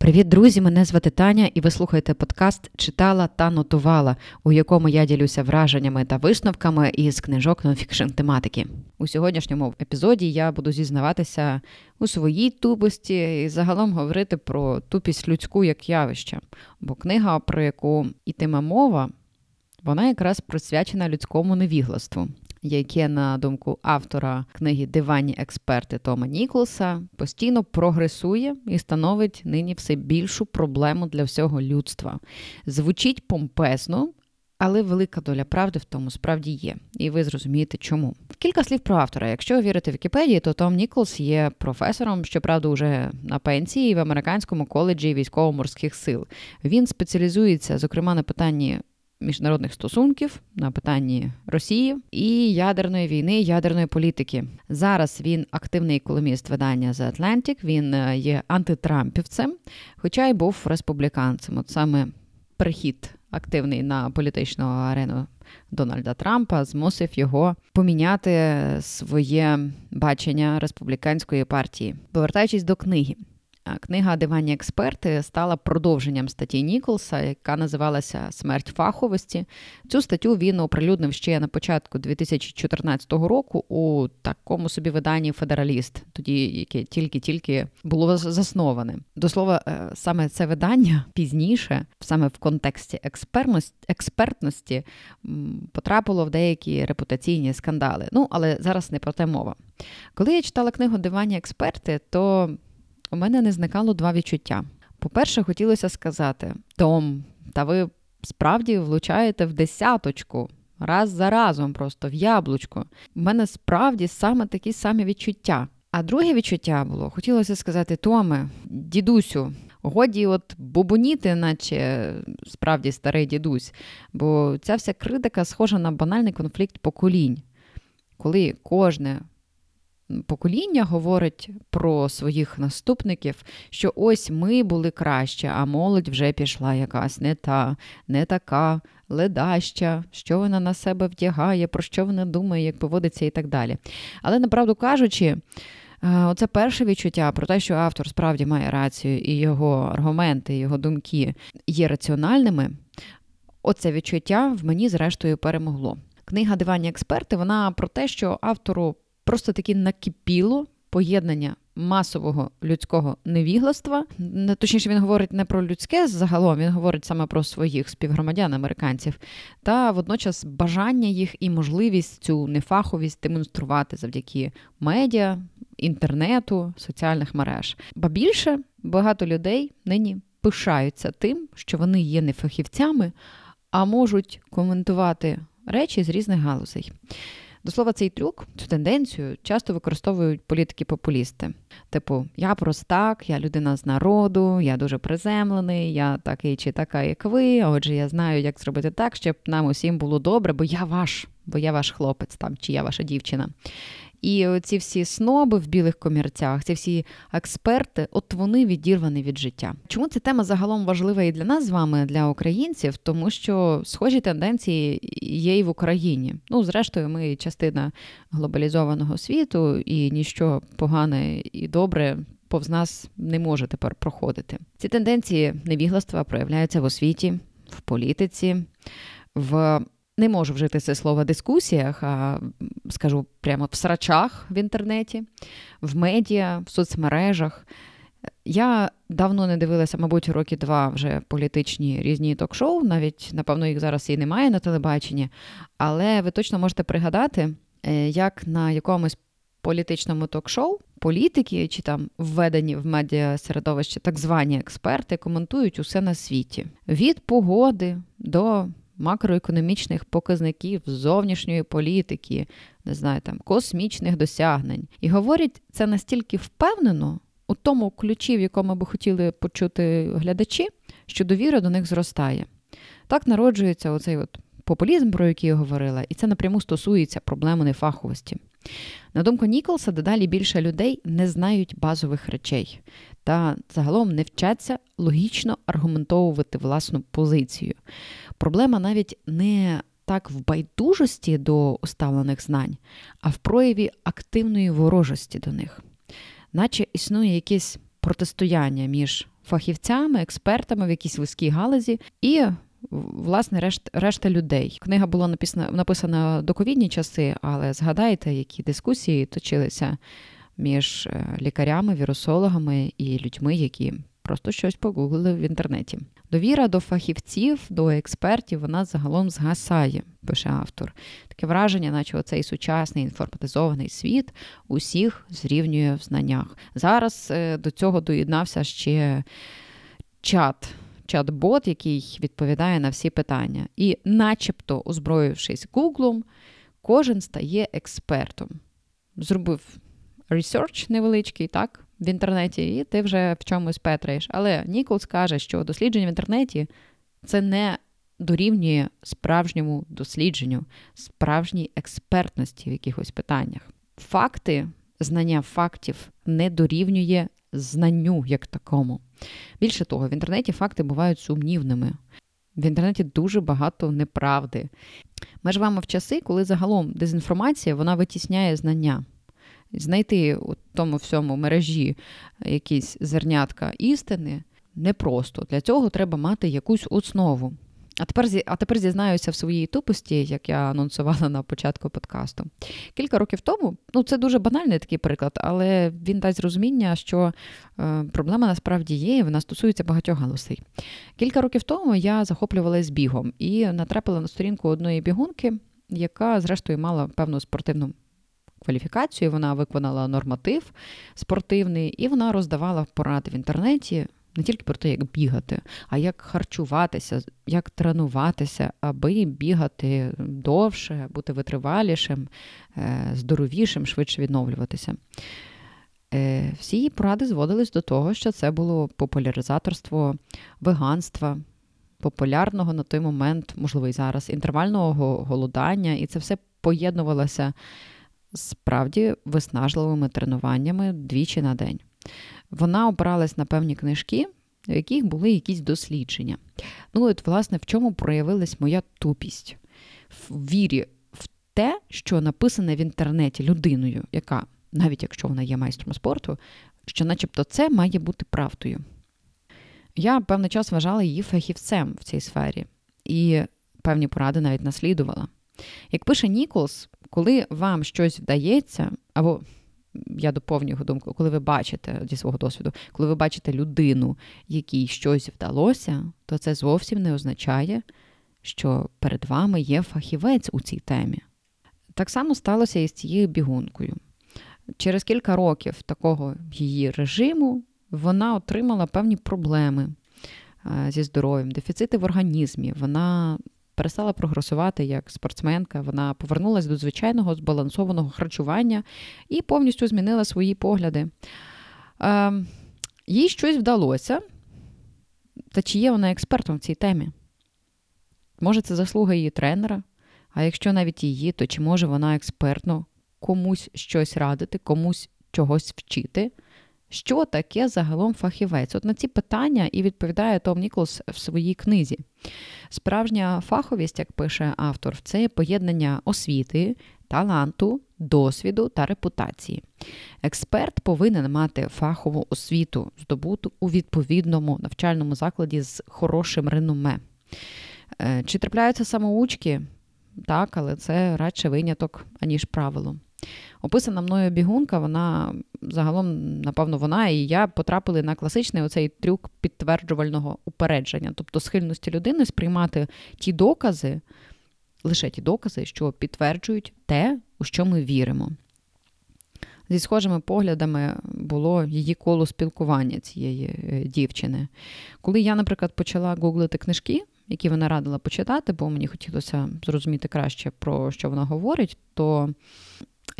Привіт, друзі! Мене звати Таня, і ви слухаєте подкаст Читала та нотувала, у якому я ділюся враженнями та висновками із книжок нонфікшн тематики. У сьогоднішньому епізоді я буду зізнаватися у своїй тупості і загалом говорити про тупість людську як явище. Бо книга, про яку ітиме мова, вона якраз присвячена людському невігластву яке, на думку автора книги Диванні експерти Тома Ніколса, постійно прогресує і становить нині все більшу проблему для всього людства. Звучить помпезно. Але велика доля правди в тому справді є, і ви зрозумієте, чому. Кілька слів про автора. Якщо ви вірите Вікіпедії, то Том Ніколс є професором, щоправда, уже на пенсії в американському коледжі військово-морських сил. Він спеціалізується, зокрема, на питанні міжнародних стосунків на питанні Росії і ядерної війни, ядерної політики. Зараз він активний колуміст видання The Atlantic, Він е, є антитрампівцем, хоча й був республіканцем. От саме перехід активний на політичну арену. Дональда Трампа змусив його поміняти своє бачення республіканської партії, повертаючись до книги. Книга Диванні експерти стала продовженням статті Ніколса, яка називалася Смерть фаховості. Цю статтю він оприлюднив ще на початку 2014 року у такому собі виданні Федераліст, тоді яке тільки-тільки було засноване. До слова, е, саме це видання пізніше, саме в контексті експертності, потрапило в деякі репутаційні скандали. Ну але зараз не про те мова. Коли я читала книгу Диванні експерти, то у мене не зникало два відчуття. По-перше, хотілося сказати: Том, та ви справді влучаєте в десяточку. Раз за разом, просто в яблучко. У мене справді саме такі самі відчуття. А друге відчуття було: хотілося сказати, Томе, дідусю, годі от бубоніти, наче справді старий дідусь. Бо ця вся критика схожа на банальний конфлікт поколінь, коли кожне покоління говорить про своїх наступників, що ось ми були краще, а молодь вже пішла якась не та, не така, ледаща, що вона на себе вдягає, про що вона думає, як поводиться і так далі. Але направду кажучи, е, Оце перше відчуття про те, що автор справді має рацію, і його аргументи, його думки є раціональними. Оце відчуття в мені, зрештою, перемогло. Книга Диванні експерти вона про те, що автору просто таки накипіло поєднання масового людського невігластва. Точніше, він говорить не про людське загалом, він говорить саме про своїх співгромадян американців, та водночас бажання їх і можливість цю нефаховість демонструвати завдяки медіа, інтернету, соціальних мереж. Ба більше багато людей нині пишаються тим, що вони є не фахівцями, а можуть коментувати речі з різних галузей. До слова, цей трюк, цю тенденцію часто використовують політики-популісти. Типу, я простак, я людина з народу, я дуже приземлений, я такий чи така, як ви. Отже, я знаю, як зробити так, щоб нам усім було добре, бо я ваш, бо я ваш хлопець там, чи я ваша дівчина. І ці всі сноби в білих комірцях, ці всі експерти, от вони відірвані від життя. Чому ця тема загалом важлива і для нас з вами, для українців? Тому що схожі тенденції є і в Україні. Ну, зрештою, ми частина глобалізованого світу, і ніщо погане і добре. Повз нас не може тепер проходити. Ці тенденції невігластва проявляються в освіті, в політиці, в не можу вжити це слово в дискусіях, а скажу прямо в срачах в інтернеті, в медіа, в соцмережах. Я давно не дивилася, мабуть, роки два вже політичні різні ток-шоу, навіть, напевно, їх зараз і немає на телебаченні, але ви точно можете пригадати, е, як на якомусь політичному ток-шоу політики чи там введені в медіа середовище так звані експерти коментують усе на світі: від погоди до макроекономічних показників зовнішньої політики, не знаю, там космічних досягнень. І говорять це настільки впевнено у тому ключі, в якому би хотіли почути глядачі, що довіра до них зростає. Так народжується оцей от популізм, про який я говорила, і це напряму стосується проблеми нефаховості. На думку Ніколса, дедалі більше людей не знають базових речей та загалом не вчаться логічно аргументовувати власну позицію. Проблема навіть не так в байдужості до уставлених знань, а в прояві активної ворожості до них, наче існує якесь протистояння між фахівцями, експертами в якійсь вузькій галузі і. Власне, решт, решта людей. Книга була написана написана до ковідні часи, але згадайте, які дискусії точилися між е, лікарями, вірусологами і людьми, які просто щось погуглили в інтернеті. Довіра до фахівців, до експертів, вона загалом згасає, пише автор. Таке враження, наче оцей сучасний інформатизований світ усіх зрівнює в знаннях. Зараз е, до цього доєднався ще чат. Чат-бот, який відповідає на всі питання. І, начебто, озброївшись Гуглом, кожен стає експертом. Зробив research невеличкий, так, в інтернеті, і ти вже в чомусь петраєш. Але Ніколс каже, що дослідження в інтернеті це не дорівнює справжньому дослідженню, справжній експертності в якихось питаннях. Факти, знання фактів не дорівнює знанню як такому. Більше того, в інтернеті факти бувають сумнівними. В інтернеті дуже багато неправди. Ми живемо в часи, коли загалом дезінформація вона витісняє знання. Знайти у тому всьому мережі якісь зернятка істини непросто. Для цього треба мати якусь основу. А тепер а тепер зізнаюся в своїй тупості, як я анонсувала на початку подкасту. Кілька років тому, ну це дуже банальний такий приклад, але він дасть розуміння, що е, проблема насправді є, і вона стосується багатьох галузей. Кілька років тому я захоплювалася бігом і натрапила на сторінку одної бігунки, яка, зрештою, мала певну спортивну кваліфікацію, вона виконала норматив спортивний, і вона роздавала поради в інтернеті. Не тільки про те, як бігати, а як харчуватися, як тренуватися, аби бігати довше, бути витривалішим, е, здоровішим, швидше відновлюватися. Е, всі її поради зводились до того, що це було популяризаторство веганства, популярного на той момент, можливо, і зараз, інтервального голодання, і це все поєднувалося справді виснажливими тренуваннями двічі на день. Вона опиралась на певні книжки, в яких були якісь дослідження. Ну, от, власне, в чому проявилась моя тупість в вірі в те, що написане в інтернеті людиною, яка, навіть якщо вона є майстром спорту, що, начебто, це має бути правдою. Я певний час вважала її фахівцем в цій сфері, і певні поради навіть наслідувала. Як пише Ніколс, коли вам щось вдається, або я доповнюю його думку, коли ви бачите зі свого досвіду, коли ви бачите людину, якій щось вдалося, то це зовсім не означає, що перед вами є фахівець у цій темі. Так само сталося і з цією бігункою. Через кілька років такого її режиму вона отримала певні проблеми зі здоров'ям, дефіцити в організмі. Вона перестала прогресувати як спортсменка. Вона повернулася до звичайного збалансованого харчування і повністю змінила свої погляди. Е, їй щось вдалося. Та чи є вона експертом в цій темі? Може, це заслуга її тренера? А якщо навіть її, то чи може вона експертно комусь щось радити, комусь чогось вчити? Що таке загалом фахівець? От на ці питання і відповідає Том Ніколс в своїй книзі. Справжня фаховість, як пише автор, це поєднання освіти, таланту, досвіду та репутації. Експерт повинен мати фахову освіту, здобуту у відповідному навчальному закладі з хорошим реноме. Е, чи трапляються самоучки? Так, але це радше виняток, аніж правило. Описана мною бігунка, вона загалом, напевно, вона і я потрапили на класичний оцей трюк підтверджувального упередження, тобто схильності людини сприймати ті докази, лише ті докази, що підтверджують те, у що ми віримо. Зі схожими поглядами було її коло спілкування цієї е, дівчини. Коли я, наприклад, почала гуглити книжки, які вона радила почитати, бо мені хотілося зрозуміти краще, про що вона говорить, то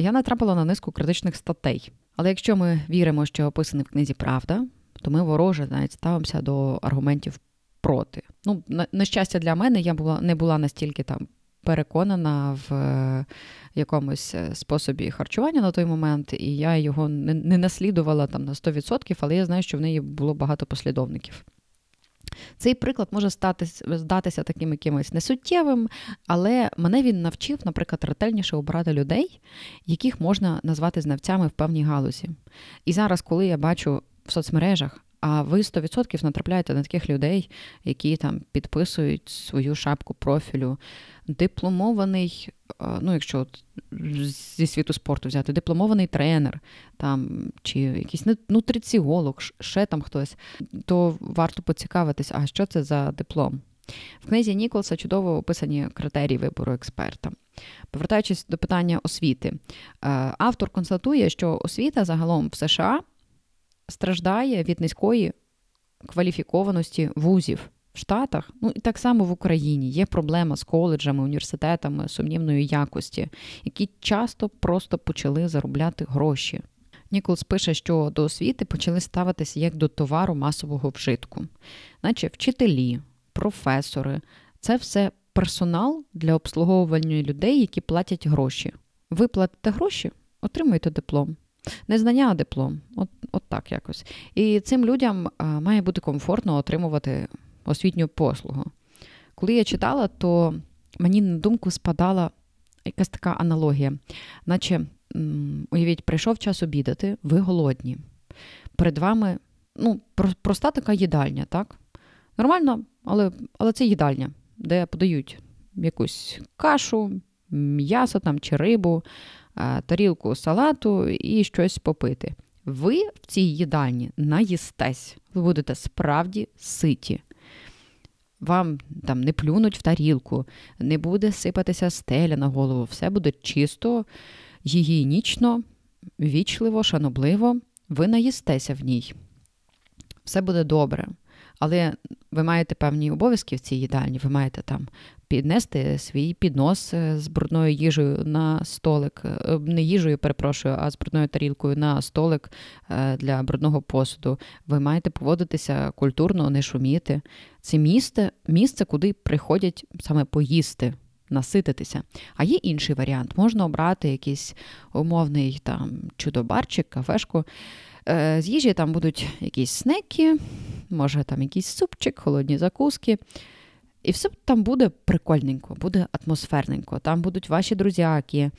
я натрапила на низку критичних статей. Але якщо ми віримо, що описане в книзі правда, то ми вороже навіть ставимося до аргументів проти. Ну, на щастя, для мене я була не була настільки там переконана в е, якомусь е, способі харчування на той момент, і я його не, не наслідувала там на 100%, але я знаю, що в неї було багато послідовників. Цей приклад може стати, здатися таким якимось несуттєвим, але мене він навчив, наприклад, ретельніше обрати людей, яких можна назвати знавцями в певній галузі. І зараз, коли я бачу в соцмережах А ви 100% натрапляєте на таких людей, які там підписують свою шапку профілю. Дипломований, ну якщо от зі світу спорту взяти, дипломований тренер там, чи якийсь нутриціолог, ще там хтось, то варто поцікавитись, а що це за диплом. В книзі Ніколса чудово описані критерії вибору експерта. Повертаючись до питання освіти, е, автор констатує, що освіта загалом в США страждає від низької кваліфікованості вузів. В Штатах, ну і так само в Україні є проблема з коледжами, університетами сумнівної якості, які часто просто почали заробляти гроші. Ніколс пише, що до освіти почали ставитися як до товару масового вжитку, наче вчителі, професори це все персонал для обслуговування людей, які платять гроші. Ви платите гроші, отримуєте диплом. Не знання, а диплом. От, от так якось. І цим людям має бути комфортно отримувати освітню послугу. Коли я читала, то мені на думку спадала якась така аналогія, наче, уявіть, прийшов час обідати, ви голодні. Перед вами ну, проста така їдальня, так? Нормально, але, але це їдальня де подають якусь кашу, м'ясо там чи рибу, тарілку салату і щось попити. Ви в цій їдальні наїстесь, ви будете справді ситі. Вам там не плюнуть в тарілку, не буде сипатися стеля на голову, все буде чисто, гігієнічно, вічливо, шанобливо, ви наїстеся в ній. Все буде добре. Але ви маєте певні обов'язки в цій їдальні, ви маєте там піднести свій піднос е, з брудною їжею на столик, е, не їжею, перепрошую, а з брудною тарілкою на столик е, для брудного посуду. Ви маєте поводитися культурно, не шуміти. Це місце, місце, куди приходять саме поїсти. Насититися. А є інший варіант. Можна обрати якийсь умовний там чудобарчик, кафешку. З їжі там будуть якісь снеки, може там якийсь супчик, холодні закуски. І все там буде прикольненько, буде атмосферненько. Там будуть ваші друзяки,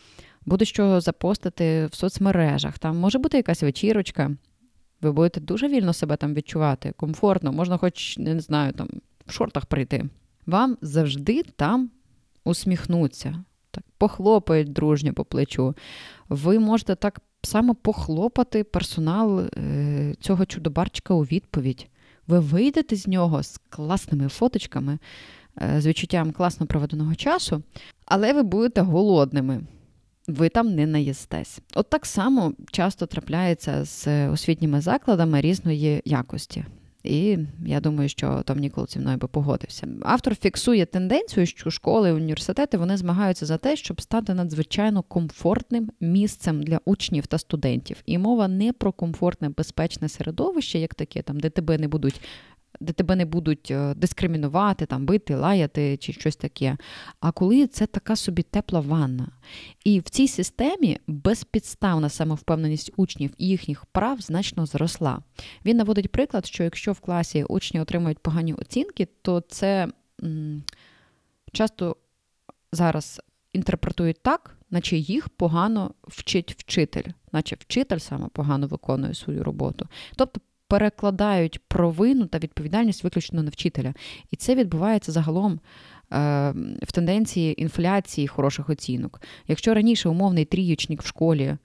буде що запостити в соцмережах. Там може бути якась вечірочка. Ви будете дуже вільно себе там відчувати, комфортно, можна, хоч не знаю, там в шортах прийти. Вам завжди там усміхнуться, так похлопають дружньо по плечу. Ви можете так само похлопати персонал е, цього чудобарчика у відповідь. Ви вийдете з нього з класними фоточками, е, з відчуттям класно проведеного часу, але ви будете голодними. Ви там не наїстесь. От так само часто трапляється з освітніми закладами різної якості. І я думаю, що Том Нікол зі мною би погодився. Автор фіксує тенденцію, що школи і університети вони змагаються за те, щоб стати надзвичайно комфортним місцем для учнів та студентів. І мова не про комфортне безпечне середовище, як таке, там де тебе не будуть де тебе не будуть е, дискримінувати, там, бити, лаяти чи щось таке. А коли це така собі тепла ванна. І в цій системі безпідставна самовпевненість учнів і їхніх прав значно зросла. Він наводить приклад, що якщо в класі учні отримують погані оцінки, то це м, часто зараз інтерпретують так, наче їх погано вчить вчитель, наче вчитель саме погано виконує свою роботу. Тобто перекладають провину та відповідальність виключно на вчителя. І це відбувається загалом. Е, в тенденції інфляції хороших оцінок. Якщо раніше умовний тріючник в школі,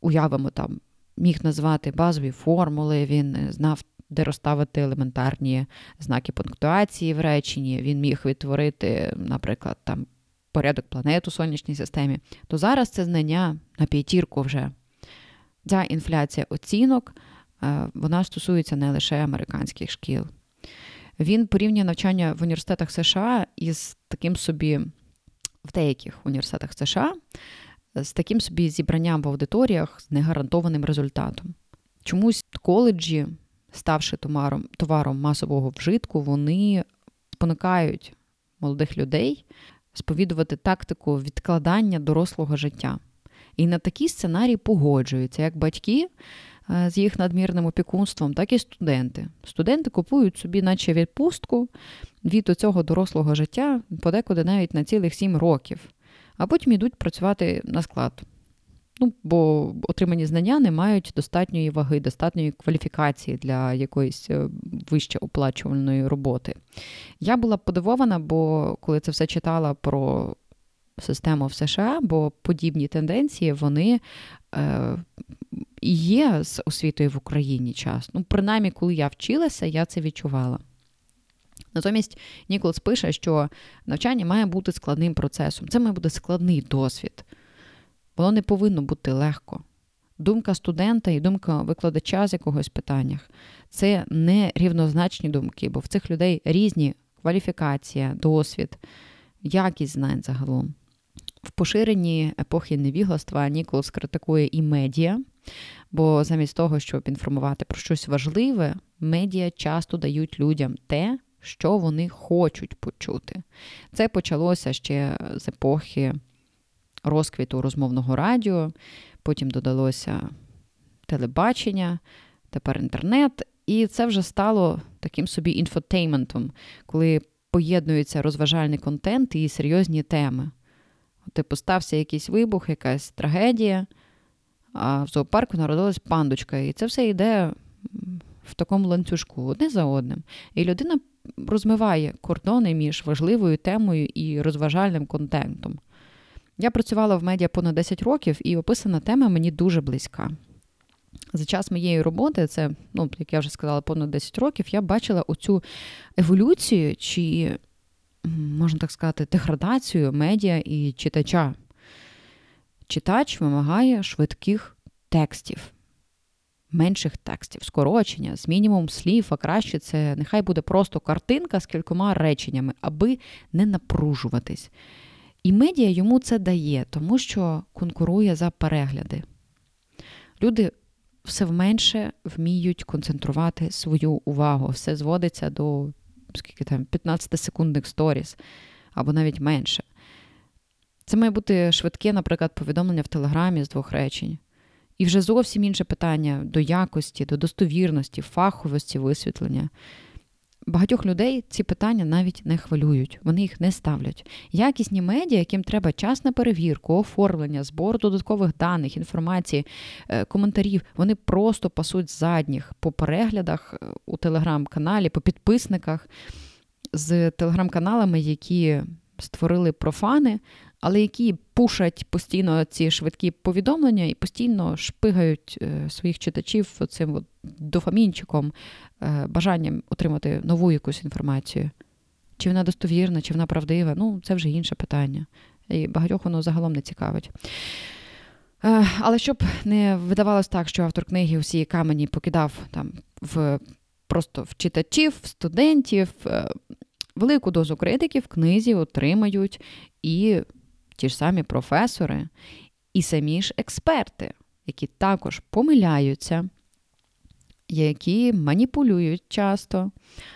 уявимо там, міг назвати базові формули, він знав, де розставити елементарні знаки пунктуації в реченні, він міг відтворити, наприклад, там порядок планет у сонячній системі, то зараз це знання на п'ятірку вже. Ця інфляція оцінок вона стосується не лише американських шкіл. Він порівнює навчання в університетах США із таким собі, в деяких університетах США, з таким собі зібранням в аудиторіях з негарантованим результатом. Чомусь коледжі, ставши товаром, товаром масового вжитку, вони спонукають молодих людей сповідувати тактику відкладання дорослого життя. І на такі сценарії погоджуються як батьки, Е, з їх надмірним опікунством, так і студенти. Студенти купують собі, наче відпустку від цього дорослого життя, подекуди навіть на цілих сім років, а потім йдуть працювати на склад. Ну, бо отримані знання не мають достатньої ваги, достатньої кваліфікації для якоїсь е, вище оплачувальної роботи. Я була подивована, бо коли це все читала про систему в США, бо подібні тенденції вони е, є з освітою в Україні час. Ну, принаймні, коли я вчилася, я це відчувала. Натомість Ніколс пише, що навчання має бути складним процесом. Це має бути складний досвід. Воно не повинно бути легко. Думка студента і думка викладача з якогось питаннях це не рівнозначні думки, бо в цих людей різні кваліфікація, досвід, якість знань загалом. В поширенні епохи невігластва Ніколс критикує і медіа, бо замість того, щоб інформувати про щось важливе, медіа часто дають людям те, що вони хочуть почути. Це почалося ще з епохи розквіту розмовного радіо, потім додалося телебачення, тепер інтернет, і це вже стало таким собі інфотейментом, коли поєднується розважальний контент і серйозні теми. Типу, стався якийсь вибух, якась трагедія, а в зоопарку народилась пандочка. І це все йде в такому ланцюжку одне за одним. І людина розмиває кордони між важливою темою і розважальним контентом. Я працювала в медіа понад 10 років, і описана тема мені дуже близька. За час моєї роботи, це, ну, як я вже сказала, понад 10 років, я бачила оцю еволюцію, чи, можна так сказати, деградацію медіа і читача. Читач вимагає швидких текстів, менших текстів, скорочення, з мінімум слів, а краще це нехай буде просто картинка з кількома реченнями, аби не напружуватись. І медіа йому це дає, тому що конкурує за перегляди. Люди все менше вміють концентрувати свою увагу. Все зводиться до скільки там, 15 секундних сторіс або навіть менше. Це має бути швидке, наприклад, повідомлення в Телеграмі з двох речень. І вже зовсім інше питання до якості, до достовірності, фаховості висвітлення. Багатьох людей ці питання навіть не хвилюють, вони їх не ставлять. Якісні медіа, яким треба час на перевірку, оформлення, збор додаткових даних, інформації, е, коментарів, вони просто пасуть задніх по переглядах е, у телеграм-каналі, по підписниках з телеграм-каналами, які створили профани, але які пушать постійно ці швидкі повідомлення і постійно шпигають е, своїх читачів цим от дофамінчиком, е, бажанням отримати нову якусь інформацію. Чи вона достовірна, чи вона правдива, ну це вже інше питання. І багатьох воно загалом не цікавить. Е, але щоб не видавалось так, що автор книги усі камені покидав там в просто в читачів, в студентів, велику дозу критики в книзі отримають і ті ж самі професори, і самі ж експерти, які також помиляються, які маніпулюють часто.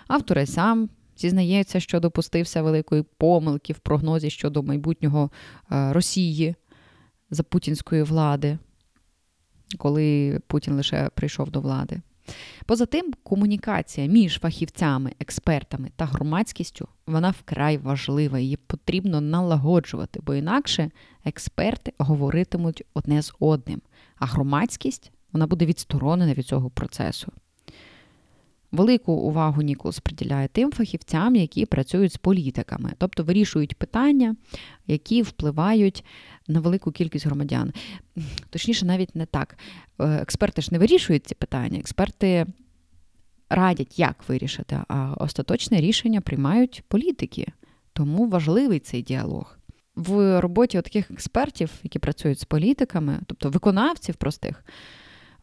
Автор сам зізнається, що допустився великої помилки в прогнозі щодо майбутнього е, Росії за путінської влади, коли Путін лише прийшов до влади. Поза тим, комунікація між фахівцями, експертами та громадськістю вона вкрай важлива, її потрібно налагоджувати, бо інакше експерти говоритимуть одне з одним, а громадськість вона буде відсторонена від цього процесу. Велику увагу Ніколс приділяє тим фахівцям, які працюють з політиками, тобто вирішують питання, які впливають на велику кількість громадян. Точніше, навіть не так. Е, експерти ж не вирішують ці питання, експерти радять, як вирішити, а остаточне рішення приймають політики. Тому важливий цей діалог. В роботі таких експертів, які працюють з політиками, тобто виконавців простих,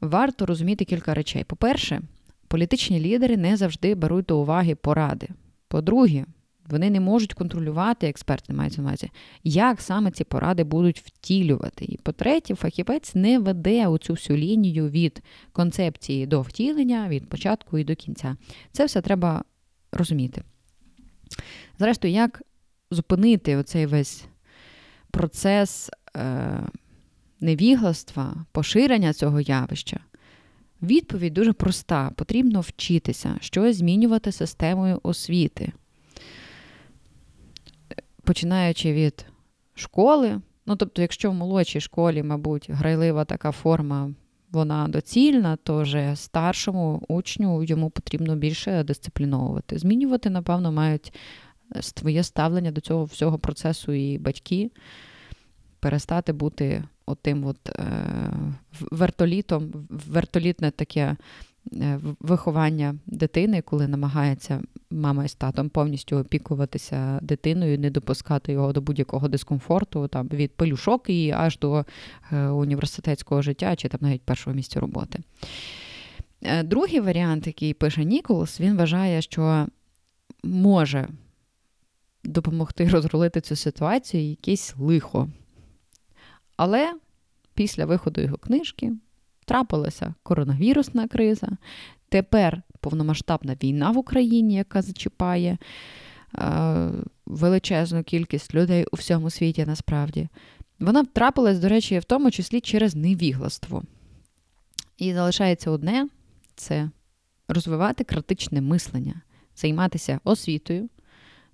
варто розуміти кілька речей. По-перше, політичні лідери не завжди беруть до уваги поради. По-друге, вони не можуть контролювати, експерти мають на увазі, як саме ці поради будуть втілювати. І по-третє, фахівець не веде оцю всю лінію від концепції до втілення, від початку і до кінця. Це все треба розуміти. Зрештою, як зупинити оцей весь процес е, невігластва, поширення цього явища? Відповідь дуже проста: потрібно вчитися, щось змінювати системою освіти. Починаючи від школи, Ну, тобто, якщо в молодшій школі, мабуть, грайлива така форма, вона доцільна, то вже старшому учню йому потрібно більше дисципліновувати. Змінювати, напевно, мають своє ставлення до цього всього процесу і батьки, перестати бути отим от е, вертолітом, вертолітне таке е, виховання дитини, коли намагається мама із татом повністю опікуватися дитиною, не допускати його до будь-якого дискомфорту, там від пелюшок і аж до е, університетського життя чи там навіть першого місця роботи. Другий варіант, який пише Ніколас, він вважає, що може допомогти розрулити цю ситуацію якесь лихо. Але після виходу його книжки трапилася коронавірусна криза. Тепер повномасштабна війна в Україні, яка зачіпає е, величезну кількість людей у всьому світі насправді. Вона трапилась, до речі, в тому числі через невігластво. І залишається одне це розвивати критичне мислення, займатися освітою,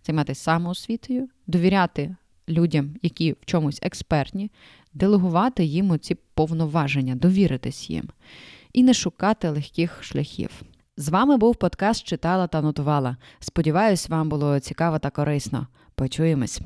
займатися самоосвітою, довіряти людям, які в чомусь експертні, делегувати їм ці повноваження, довіритись їм і не шукати легких шляхів. З вами був подкаст Читала та нотувала. Сподіваюсь, вам було цікаво та корисно. Почуємось!